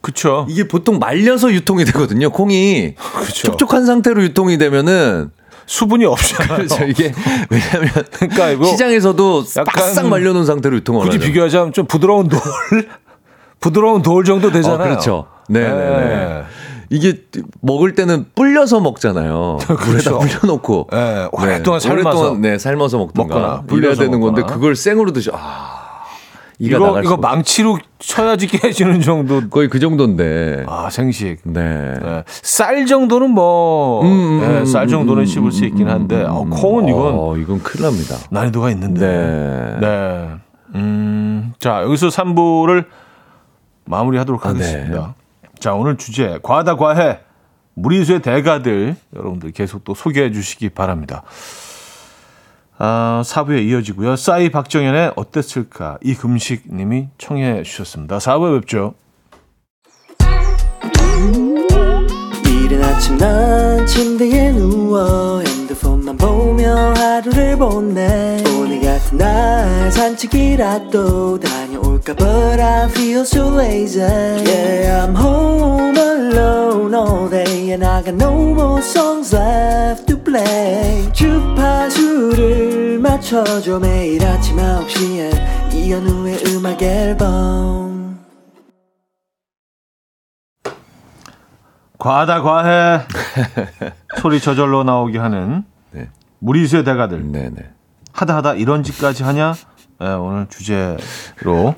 그쵸. 이게 보통 말려서 유통이 되거든요. 콩이 <laughs> 그쵸. 촉촉한 상태로 유통이 되면은 수분이 없잖아요. <laughs> 그렇죠. 이게 왜냐하면 그러니까 이거 시장에서도 바싹 말려놓은 상태로 유통을 굳이 하죠. 비교하자면 좀 부드러운 돌, <laughs> 부드러운 돌 정도 되잖아요. 어, 그렇죠. 네네네. 네. 이게 먹을 때는 불려서 먹잖아요. <laughs> 그렇죠. 물에다 불려놓고 네, 오랫동안 삶아서 오랫동안, 네, 삶아서 먹던가 불려서 되는 건데 먹거나. 그걸 생으로 드셔. 아, 이거 이거 망치로 쳐야지 깨지는 정도. 거의 그 정도인데. 아 생식. 네. 네. 쌀 정도는 뭐, 음, 음, 네, 음, 쌀 정도는 음, 씹을 수 음, 있긴 음, 한데, 음, 어, 음. 콩은 이건 어, 이건 큰일 납니다. 난이도가 있는데. 네. 네. 음, 자, 여기서 3부를 마무리하도록 아, 네. 하겠습니다. 자, 오늘 주제, 과다, 과해. 무리수의 대가들 여러분들 계속 또 소개해 주시기 바랍니다. 아, 4부에 이어지고요. 싸이 박정현의 어땠을까? 이금식 님이 청해 주셨습니다. 4부에 뵙죠. 이른 아침 난 침대에 누워 핸드폰만 보며 하루를 보내 오늘 같은 날 산책이라도 다녀올까 But I feel so lazy Yeah I'm home alone all day And I got no more songs left play 주파수를 맞춰줘 매일 아침 9시에 이현우의 음악 앨범 과다, 과해. <laughs> 소리 저절로 나오게 하는 네. 무리수의 대가들. 네 네. 하다 하다 이런 짓까지 하냐? 네, 오늘 주제로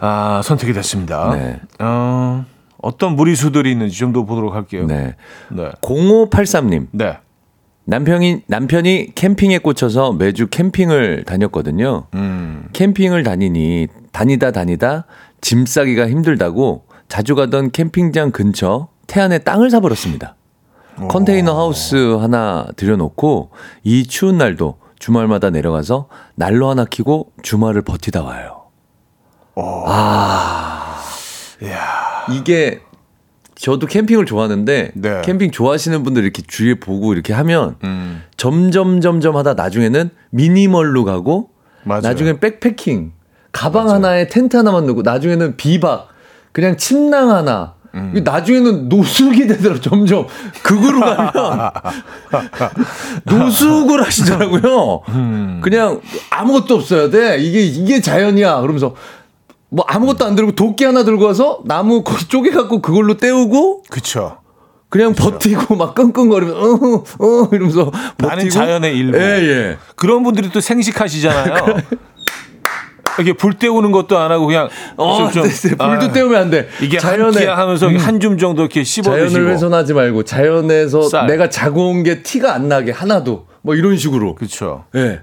아, 선택이 됐습니다. 네. 어, 어떤 무리수들이 있는지 좀 더 보도록 할게요. 네. 네. 0583님. 네. 남편이 남편이 캠핑에 꽂혀서 매주 캠핑을 다녔거든요. 음. 캠핑을 다니니 다니다 다니다 짐 싸기가 힘들다고 자주 가던 캠핑장 근처 태안에 땅을 사버렸습니다. 컨테이너 하우스 하나 들여놓고 이 추운 날도 주말마다 내려가서 난로 하나 켜고 주말을 버티다 와요. 아, 이게 저도 캠핑을 좋아하는데 네. 캠핑 좋아하시는 분들 이렇게 주위에 보고 이렇게 하면 음. 점점 점점 하다 나중에는 미니멀로 가고 맞아요. 나중엔 백패킹 가방 하나에 텐트 하나만 넣고 나중에는 비박 그냥 침낭 하나 음. 나중에는 노숙이 되더라 점점 극으로 가면 <laughs> 노숙을 하시더라고요. 음. 그냥 아무것도 없어야 돼. 이게 이게 자연이야. 그러면서 뭐 아무것도 안 들고 도끼 하나 들고 와서 나무 거기 쪼개 갖고 그걸로 때우고 그쵸. 그냥 버티고 막 끙끙거리면서 어, 어 이러면서 나는 버티고 자연의 일부. 예, 예. 그런 분들이 또 생식하시잖아요. <laughs> 이렇게 불 때우는 것도 안 하고 그냥 어, 좀- 네, 네, 불도 아, 때우면 안 돼. 이게 자연에 음. 하면서 한줌 정도 이렇게 씹어 자연을 드시고. 훼손하지 말고 자연에서 쌀. 내가 자고 온 게 티가 안 나게 하나도 뭐 이런 식으로. 그렇죠. 예.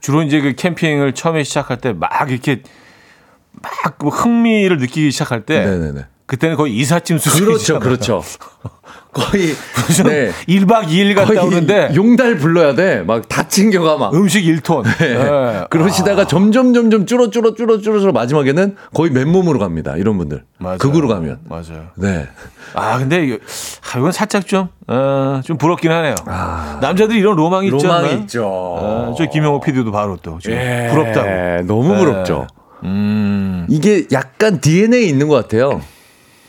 주로 이제 그 캠핑을 처음에 시작할 때 막 이렇게 막뭐 흥미를 느끼기 시작할 때 네네네. 그때는 거의 이삿짐 그렇죠, 수준이잖아요. 그렇죠. <laughs> 거의 무슨 네. 1박 2일 갔다 오는데 용달 불러야 돼. 막 다 챙겨가 막. 음식 1톤. 네. 그러시다가 점점 점점 줄어 줄어 줄어 줄어 마지막에는 거의 맨몸으로 갑니다. 이런 분들. 맞아요. 극으로 가면. 맞아요. 네. 아 근데 이거, 아, 이건 살짝 좀, 어, 좀 부럽긴 하네요. 남자들이 이런 로망이 있지 않나요? 로망이 있죠. 어, 저 김영호 PD도 바로 또 예, 부럽다고. 너무 예. 부럽죠. 음, 이게 약간 DNA 있는 것 같아요.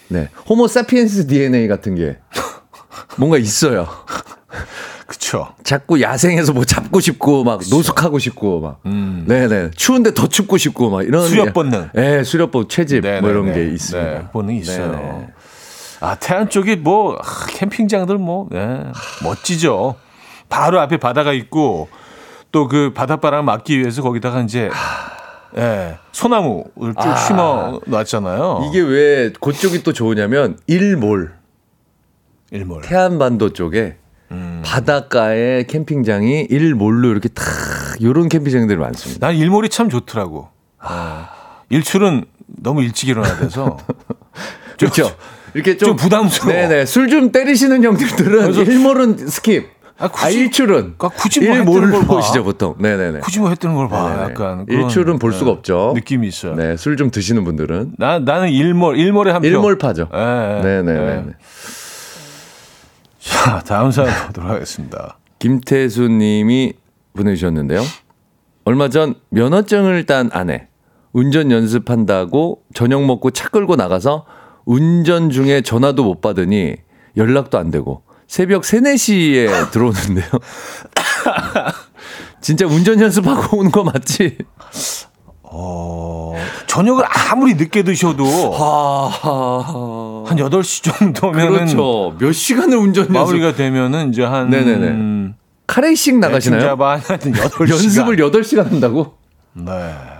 네. 호모 사피엔스 DNA 같은 게 <laughs> 뭔가 있어요. <laughs> 그쵸. 자꾸 야생에서 뭐 잡고 싶고 막 노숙하고 싶고 막. 네네. 추운데 더 춥고 싶고 막 이런. 음. 수렵 본능. 네, 수렵 본 채집 네, 뭐 네, 이런 네. 게 있습니다. 네, 본능이 있어요. 네네. 아, 태안 쪽이 뭐, 아, 캠핑장들 뭐, 네, 멋지죠. 바로 앞에 바다가 있고, 또 그 바닷바람을 막기 위해서 거기다가 이제, 예, 소나무를 쭉 심어 놨잖아요. 이게 왜 그쪽이 또 좋으냐면 일몰 일몰. 태안반도 쪽에 음. 바닷가에 캠핑장이 일몰로 이렇게 탁 요런 캠핑장들이 많습니다. 난 일몰이 참 좋더라고. 예. 일출은 너무 일찍 일어나야 돼서. <laughs> 좀- 그렇죠. 이렇게 좀, 좀 부담스러워. 네네. 술 좀 때리시는 형들들은 일몰은 스킵. 아, 굳이- 일출은 아, 굳이 뭐 일몰 걸 봐. 보시죠 보통. 네네네. 굳이 뭐 했다는 걸 봐. 약간. 일출은 볼 수가 예, 없죠. 느낌이 있어요. 네, 술 좀 드시는 분들은 나, 나는 일몰, 일몰의 한 표. 일몰파죠. 예, 예, 네네네. 예. 자, 다음 사연 보도록 하겠습니다. 김태수 님이 보내주셨는데요. 얼마 전 면허증을 딴 아내. 운전 연습한다고 저녁 먹고 차 끌고 나가서 운전 중에 전화도 못 받으니 연락도 안 되고 새벽 3, 4시에 <laughs> 들어오는데요. <laughs> 진짜 운전 연습하고 오는 거 맞지? 어, 저녁을 아무리 늦게 드셔도 아, 한 8시 정도면은 그렇죠. 몇 시간을 운전 연습. 마무리가 되면은 이제 한 네네네. 카레이싱 나가시나요? 잡아 한 8시간. <laughs> 연습을 8시간 한다고? 네.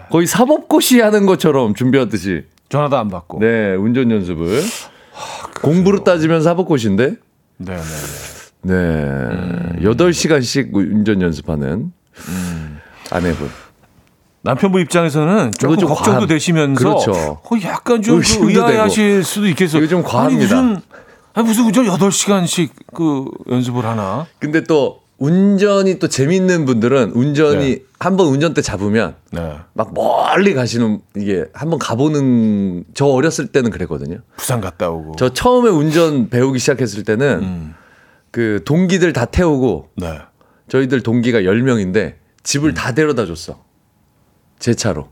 거의 사법고시 하는 것처럼 준비하듯이. 전화도 안 받고. 네, 운전 연습을. 공부로 따지면 사법고시인데. 네, 네. 네. 음. 8시간씩 운전 연습하는 아내분. 남편분 입장에서는 조금 좀 걱정도 과한- 되시면서 그렇죠. 어, 약간 좀 그 의아해하실 수도 있겠어요. 이거 좀 과합니다. 아니, 무슨 아니, 무슨 운전 8시간씩 그 연습을 하나? 근데 또 운전이 또 재밌는 분들은 운전이 네. 한번 운전대 잡으면 네. 막 멀리 가시는 이게 한번 가보는 저 어렸을 때는 그랬거든요. 부산 갔다 오고. 저 처음에 운전 배우기 시작했을 때는 음. 그 동기들 다 태우고 네. 저희들 동기가 10명인데 집을 다 데려다 줬어. 제 차로.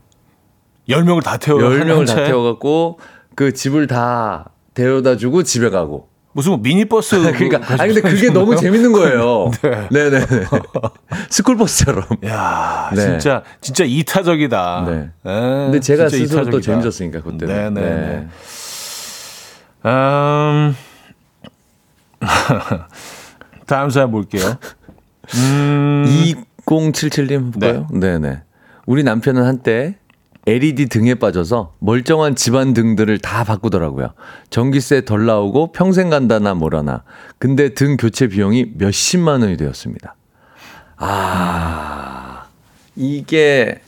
10명을 다 태워 10명을 다 태워 갖고 그 집을 다 데려다 주고 집에 가고. 무슨 뭐 미니버스 <laughs> 그러니까, 아니, 근데 그게 너무 재밌는 거예요. <laughs> 네. 네 네. <laughs> 스쿨버스처럼. 야, 네. 진짜 진짜 이타적이다. 네. 네, 근데 제가 스스로 또 이타적이다. 재밌었으니까, 그때는. 네, 네, 네. 네. 음. 다음 사연 볼게요. 음. 2077님 볼까요? 네. 네 우리 남편은 한때 LED 등에 빠져서 멀쩡한 집안 등들을 다 바꾸더라고요. 전기세 덜 나오고 평생 간다나 뭐라나. 근데 등 교체 비용이 몇십만 원이 되었습니다. 아, 이게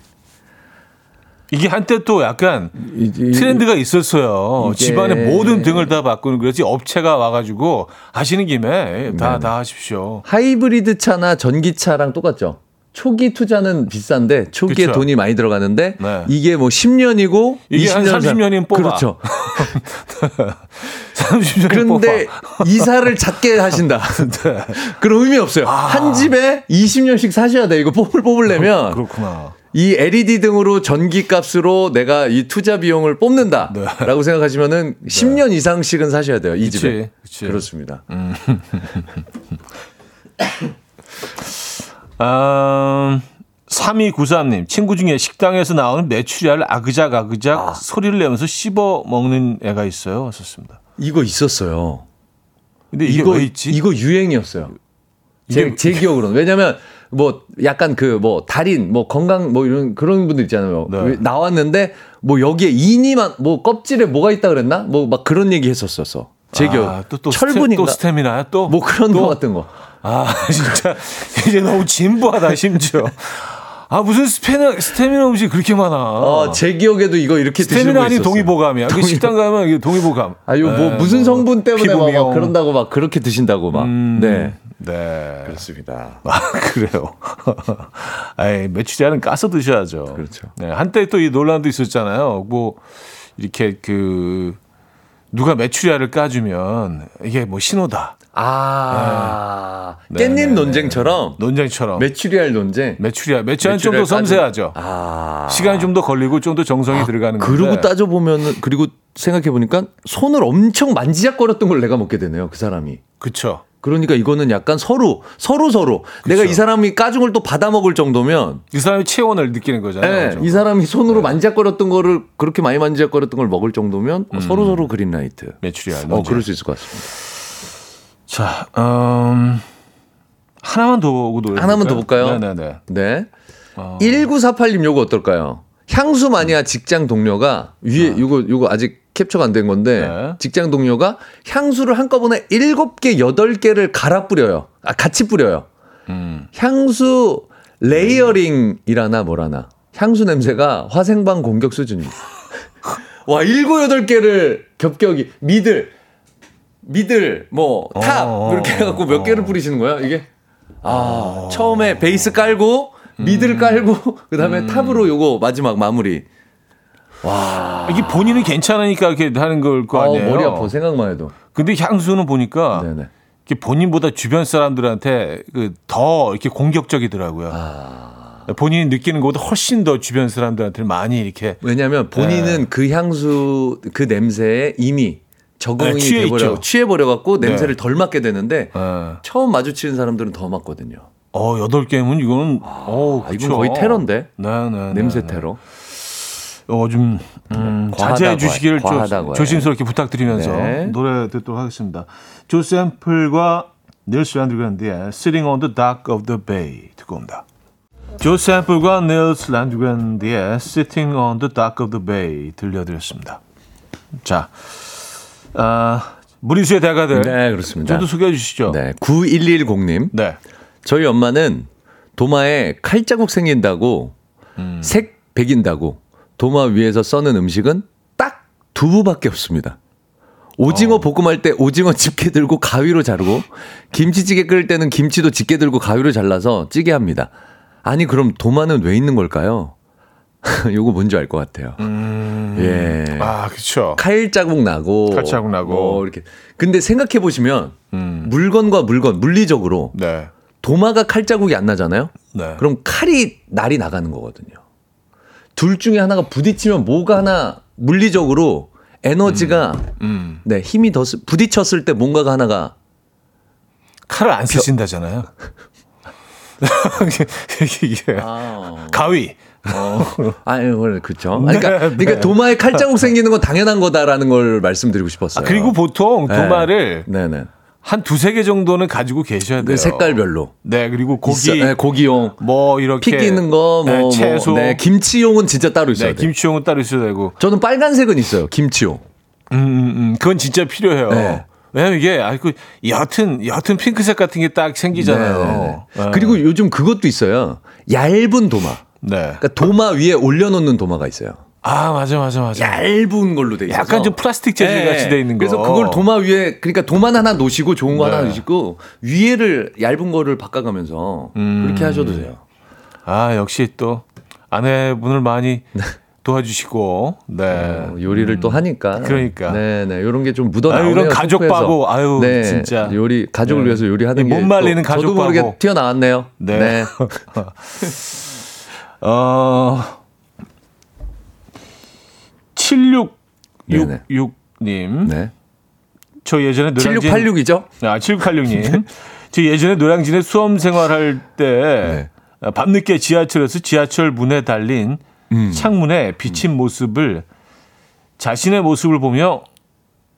이게 한때 또 약간 트렌드가 있었어요. 집안의 모든 등을 다 바꾸는 그렇지 업체가 와가지고 하시는 김에 다 네. 다 하십시오. 하이브리드 차나 전기차랑 똑같죠. 초기 투자는 비싼데 초기에 그쵸. 돈이 많이 들어가는데 네. 이게 뭐 10년이고 이게 한 30년 이면 뽑아. 그렇죠. <laughs> 30년 그런데 이사를 작게 하신다. <laughs> 네. 그런 의미 없어요. 한 집에 20년씩 사셔야 돼. 이거 뽑을 뽑으려면 그렇구나. 이 LED 등으로 전기 값으로 내가 이 투자 비용을 뽑는다라고 생각하시면은 10년 이상씩은 사셔야 돼요. 이 네. 그치, 집에. 그치. 그렇습니다. 음, <laughs> 3293님, 친구 중에 식당에서 나오는 메추리알 아그작 아그작 소리를 내면서 씹어 먹는 애가 있어요. 왔었습니다. 이거 있었어요. 근데 이게 이거 왜 있지? 이거 유행이었어요. 제, 제 기억으로는 왜냐면 뭐 약간 그 뭐 달인 뭐 건강 뭐 이런 그런 분들 있잖아요. 네. 왜 나왔는데 뭐 여기에 이니만 뭐 껍질에 뭐가 있다 그랬나? 뭐 막 그런 얘기 했었었어. 제 아, 기억. 또, 또 철분인가? 스테, 또 스태미나야 또? 뭐 그런 또? 거 같은 거. 아, <laughs> 진짜 이제 너무 진부하다 심지어. 아 무슨 스테미나 스테미나 음식 그렇게 많아. 어, 제 기억에도 이거 이렇게 스테미나 있었어요. 동의보감이야. 그 동의- 식당 가면 이게 동의보감. 아유 뭐 네, 무슨 성분 때문에 막, 막. 그런다고 막 그렇게 드신다고 막. 음, 네. 네. 그렇습니다. 아, 그래요. <laughs> 아이, 메추리알은 까서 드셔야죠. 그렇죠. 네, 한때 또 이 논란도 있었잖아요. 뭐, 이렇게 그, 누가 메추리알을 까주면 이게 뭐 신호다. 아 네, 깻잎 네, 논쟁처럼 논쟁처럼. 메추리알 논쟁. 메추리알. 메추리알은 좀더 메추리알 까주- 섬세하죠. 아 시간이 좀 더 걸리고 좀 더 정성이 들어가는 건데. 그러고 따져 보면은 그리고 생각해 보니까 손을 엄청 만지작거렸던 걸 내가 먹게 되네요. 그 사람이. 그쵸. 그러니까 이거는 약간 서로 서로 서로 내가 이 사람이 까중을 또 받아 먹을 정도면 이 사람이 체온을 느끼는 거잖아요. 예, 그죠? 이 사람이 손으로 만지작거렸던 거를 그렇게 많이 만지작거렸던 걸 먹을 정도면 서로 서로 그린라이트. 메추리알. 어, 논쟁. 그럴 수 있을 것 같습니다. 자, 음, 하나만 더 보고 노래. 하나만 더 볼까요? 네네네. 네. 1948님 요거 어떨까요? 향수 마니아 직장 동료가 위에 요거 요거 아직 캡처가 안 된 건데 네. 직장 동료가 향수를 한꺼번에 7개, 8개를 갈아 뿌려요. 아, 같이 뿌려요. 음. 향수 layering이라나 뭐라나. 향수 냄새가 화생방 공격 수준입니다. <laughs> 와, 7, 8개를 겹겹이 미들 미들 뭐탑 어, 이렇게 해 갖고 몇 개를 뿌리시는 거야? 이게 아, 어. 처음에 베이스 깔고 미들 음. 깔고 그다음에 탑으로 요거 마지막 마무리. 이게 본인은 괜찮으니까 이렇게 하는 걸거 어, 아니에요. 머리 아파 생각만 해도. 근데 향수는 보니까 네네. 본인보다 주변 사람들한테 그 더 이렇게 공격적이더라고요. 아. 본인이 느끼는 것보다 훨씬 더 주변 사람들한테 많이 이렇게 왜냐하면 본인은 네. 그 향수 그 냄새에 이미 적응이 네, 취해 돼버려 있죠. 취해 버려 갖고 냄새를 네. 덜 맡게 되는데 어, 처음 마주치는 사람들은 더 맡거든요. 어 여덟 개면 이거는 어 아, 이건 거의 테러인데 네 네 냄새 테러. 어좀 음, 자제해. 주시기를 과해. 조심스럽게 부탁드리면서 네. 노래 듣도록 하겠습니다. 조 샘플과 닐스 란드그란드의 Sitting on the Dock of the Bay 듣고 옵니다. 조 샘플과 닐스 란드그란드의 Sitting on the Dock of the Bay 들려드렸습니다. 자, 아, 무리수의 대가들 네 그렇습니다. 저도 소개해 주시죠. 네 9110님 네. 저희 엄마는 도마에 칼자국 생긴다고 음. 색 배긴다고 도마 위에서 써는 음식은 딱 두부밖에 없습니다. 오징어 어. 볶음할 때 오징어 집게 들고 가위로 자르고 김치찌개 끓일 때는 김치도 집게 들고 가위로 잘라서 찌개 합니다. 아니 그럼 도마는 왜 있는 걸까요? <laughs> 요거 뭔지 알 것 같아요. 예. 아, 그렇죠. 칼 자국 나고 칼 자국 나고. 뭐 이렇게 근데 생각해 보시면 음. 물건과 물건 물리적으로 네. 도마가 칼 자국이 안 나잖아요. 네. 그럼 칼이 날이 나가는 거거든요. 둘 중에 하나가 부딪히면 뭐가 하나 물리적으로 에너지가 음. 네 힘이 더 쓰- 부딪혔을 때 뭔가가 하나가 칼을 안 쓰신다잖아요. 이게 <laughs> 가위. 어, 아니 그래 그렇죠. 그러니까, 네, 그러니까 네. 도마에 칼 자국 <laughs> 생기는 건 당연한 거다라는 걸 말씀드리고 싶었어요. 아, 그리고 보통 네. 도마를 네 네 한 두세 개 정도는 가지고 계셔야 돼요. 그 색깔별로 네, 그리고 고기, 있어- 네, 고기용 뭐 이렇게 피 끼는 거, 뭐, 네, 뭐, 채소, 네, 김치용은 진짜 따로 있어야 네, 돼. 김치용은 따로 있어야 되고, 저는 빨간색은 있어요. 김치용. 음, 음, 음, 그건 진짜 필요해요. 네. 왜냐면 이게 아그 옅은 옅은 핑크색 같은 게 딱 생기잖아요. 네, 네, 네. 네. 그리고 요즘 그것도 있어요. 얇은 도마. 네. 그러니까 도마 위에 올려놓는 도마가 있어요. 아, 맞아, 맞아, 맞아. 얇은 걸로 돼 있어서 약간 좀 플라스틱 재질 같이 돼 있는 거. 그래서 그걸 도마 위에 그러니까 도마 하나 놓으시고 좋은 거 네. 하나 놓으시고 위에를 얇은 거를 바꿔가면서 음. 그렇게 하셔도 돼요. 아, 역시 또 아내분을 많이 도와주시고, 네. 어, 요리를 또 하니까. 그러니까. 네네. 이런 게 좀 묻어 아유, 나오네요. 이런 가족. 바보. 아유, 네, 진짜. 요리 가족을 네. 위해서 요리하는 못 말리는 또 가족 저도 모르게 바보. 튀어나왔네요. 네. 네. <laughs> 어. 7666님. 네. 저 예전에 노량진 7686이죠? 아, 7686님. 저 예전에 노량진에 수험 생활할 때 네. 밤늦게 지하철에서 지하철 문에 달린 음. 창문에 비친 모습을 자신의 모습을 보며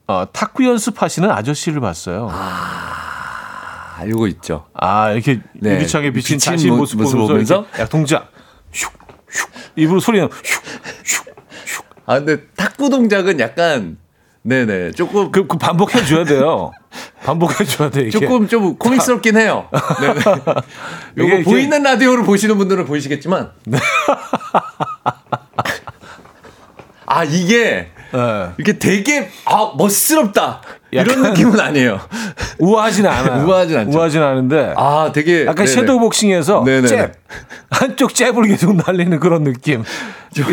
어, 탁구 연습하시는 아저씨를 봤어요. 아, 알고 있죠. 아, 이렇게 네. 유리창에 비친, 비친 자신 모- 모습, 모습 보면서, 보면서? 동작. 슉, 슉. 입으로 소리는 슉, 슉, 슉. 아, 근데 탁구 동작은 약간, 네네. 조금, 그, 그 반복해 줘야 돼요. 반복해 줘야 돼, 이게. 조금 좀 코믹스럽긴 해요. 네네. <laughs> 이게 요거 이렇게- 보이는 라디오를 보시는 분들은 보이시겠지만. 아, 이게, 예. 이렇게 되게, 아, 멋스럽다. 이런 느낌은 아니에요. 우아하진 않아요. 우아하진 않죠. 우아하진 않은데. 아, 되게. 약간 네네. 섀도우 복싱에서 네네네. 잽 한쪽 잽을 계속 날리는 그런 느낌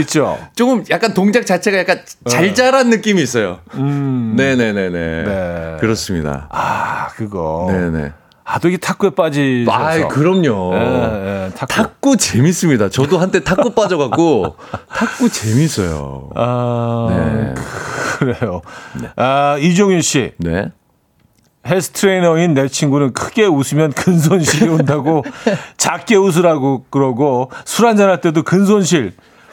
있죠. 조금 약간 동작 자체가 약간 잘 자란 느낌이 있어요. 음. 네네네네. 네. 그렇습니다. 아 그거. 네네. 아, 또 이게 탁구에 빠지셔서. 아, 그럼요. 예, 예, 탁구. 탁구 재밌습니다. 저도 한때 탁구 빠져갖고 <laughs> 탁구 재밌어요. 아, 네. 그래요. 아, 이종윤 씨. 네. 헬스 트레이너인 내 친구는 크게 웃으면 근손실이 온다고 <laughs> 작게 웃으라고 그러고 술 한잔 할 때도 근손실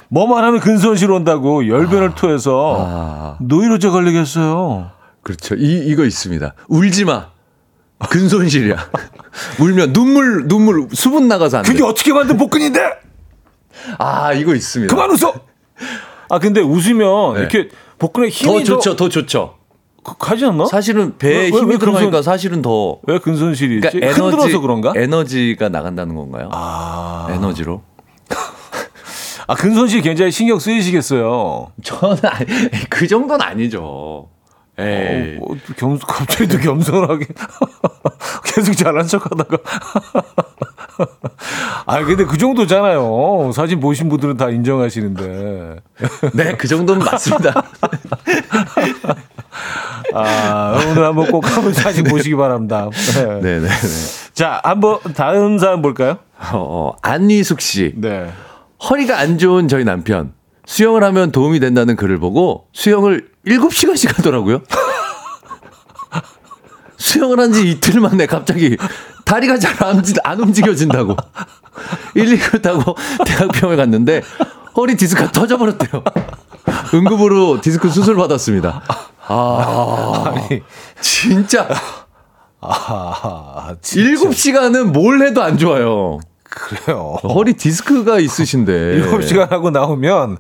뭐만 하면 근손실 온다고 열변을 토해서 아, 노이로제 걸리겠어요. 그렇죠. 이 이거 있습니다. 울지 마. 근손실이야. <laughs> 울면 눈물 눈물 수분 나가서 안 돼. 그게 어떻게 만든 복근인데? 아 이거 있습니다. 그만 웃어. 아 근데 웃으면 네. 이렇게 복근에 더 힘이 좋죠. 더 좋죠. 그- 가지 않나? 사실은 배에 왜, 왜, 힘이 왜 들어가니까 근손- 사실은 더 왜 근손실이지? 그러니까 에너지 흔들어서 그런가? 에너지가 나간다는 건가요? 아, 에너지로? 아 근손실 굉장히 신경 쓰이시겠어요. 저는 아니, 그 정도는 아니죠. 에이. 어, 뭐, 겸, 갑자기 또 겸손하게 <laughs> 계속 잘난 척 하다가 <laughs> 아 근데 그 정도잖아요 사진 보신 분들은 다 인정하시는데 네, 그 정도는 맞습니다. <laughs> 아 오늘 한번 꼭 한번 사진 보시기 바랍니다 네. 네, 네, 네. 자 한번 다음 사람 볼까요 어, 안희숙 씨. 네 허리가 안 좋은 저희 남편. 수영을 하면 도움이 된다는 글을 보고 수영을 7시간씩 하더라고요. <laughs> 수영을 한 지 이틀 만에 갑자기 다리가 잘안 움직여진다고. 119 타고 대학병원에 갔는데 허리 디스크가 터져버렸대요. 응급으로 디스크 수술 받았습니다. 아, 아니 <laughs> 진짜 아 진짜 7시간은 뭘 해도 안 좋아요. 그래요 허리 디스크가 있으신데. 7시간 하고 나오면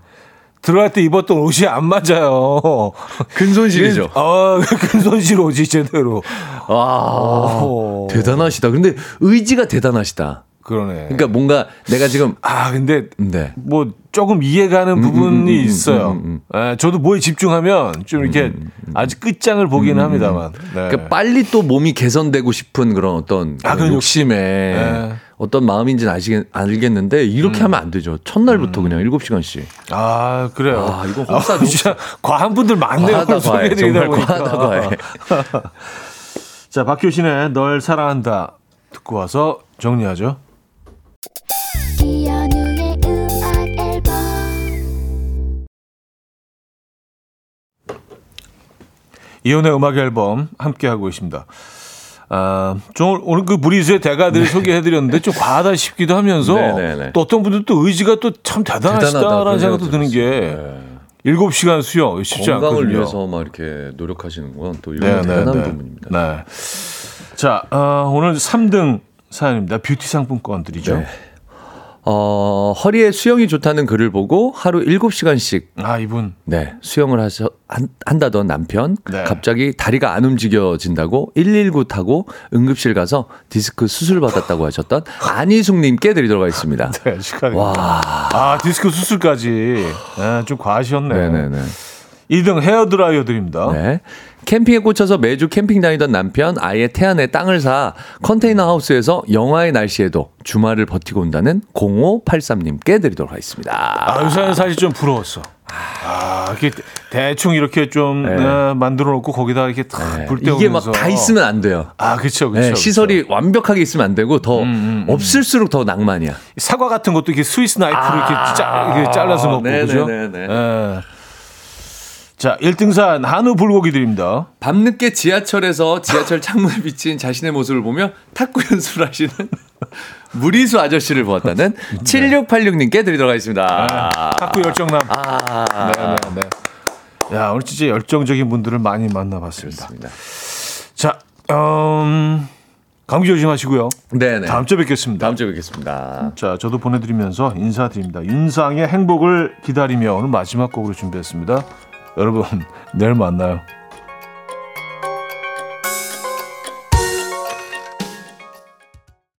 들어갈 때 입었던 옷이 안 맞아요 근손실이죠. 아 근손실 옷이 제대로 와, 오. 대단하시다. 근데 의지가 대단하시다. 그러네 그러니까 뭔가 내가 지금 아 근데 네. 뭐 조금 이해가는 부분이 음, 음, 있어요. 음, 예, 저도 뭐에 집중하면 좀 이렇게 아주 끝장을 보기는 합니다만. 네. 그러니까 빨리 또 몸이 개선되고 싶은 그런 어떤 아, 그런 욕심에 네. 어떤 마음인지는 아시겠, 알겠는데 이렇게 하면 안 되죠. 첫날부터 그냥 7시간씩. 아 그래요. 아, 이거 혹사 진짜 과한 분들 많네요. 과하다, 과해. 정말 보니까. 과하다, 과해. <laughs> 자 박효신의 널 사랑한다 듣고 와서 정리하죠. 이혼의 음악 앨범 함께 하고 있습니다. 아, 좀 오늘 그 무리수의 대가들을 소개해드렸는데 좀 과하다 싶기도 하면서 네, 네, 네. 또 어떤 분들 또 의지가 또 참 대단하시다라는 생각도 드는 게 일곱 시간 수영 쉽지 건강을 않거든요. 위해서 막 이렇게 노력하시는 건또 네, 이런 네, 대단한 네. 부분입니다. 네. 자, 어, 오늘 3등 사연입니다. 뷰티 상품권 드리죠. 네. 어, 허리에 수영이 좋다는 글을 보고 하루 7시간씩 아, 이분. 네, 수영을 하셔, 한, 한다던 남편. 네. 갑자기 다리가 안 움직여진다고 119 타고 응급실 가서 디스크 수술 받았다고 하셨던 <laughs> 안희숙님께 드리도록 하겠습니다. 네, 축하드립니다. 아, 디스크 수술까지. 네, 좀 과하셨네. 네네네. 2등 헤어드라이어 드립니다. 네. 캠핑에 꽂혀서 매주 캠핑 다니던 남편 아예 태안에 땅을 사 컨테이너 하우스에서 영하의 날씨에도 주말을 버티고 온다는 0583님께 드리도록 하겠습니다. 아, 요새는 사실 좀 부러웠어. 아, 이렇게 대충 이렇게 좀 네. 어, 만들어 놓고 거기다 이렇게 탁불 이게 때우면서 막다 있으면 안 돼요. 아, 그렇죠. 네, 그렇죠. 시설이 완벽하게 있으면 안 되고 더 없을수록 더 낭만이야. 사과 같은 것도 이렇게 스위스 나이프로 이렇게, 짜, 이렇게 잘라서 먹고 네네네네. 그죠? 예. 자, 1등산 한우 불고기 드립니다. 밤늦게 지하철에서 지하철 창문에 비친 자신의 모습을 보며 탁구 연습을 하시는 <laughs> 무리수 아저씨를 보았다는 7686님께 드리도록 하겠습니다. 탁구 열정남. 아, 네, 네, 네. 야, 오늘 진짜 열정적인 분들을 많이 만나봤습니다. 좋습니다. 자, 음, 감기 조심하시고요. 네네. 다음 주에 뵙겠습니다. 다음 주에 뵙겠습니다. 자, 저도 보내드리면서 인사드립니다. 윤상의 행복을 기다리며 오늘 마지막 곡으로 준비했습니다. 여러분, <laughs> 내일 만나요.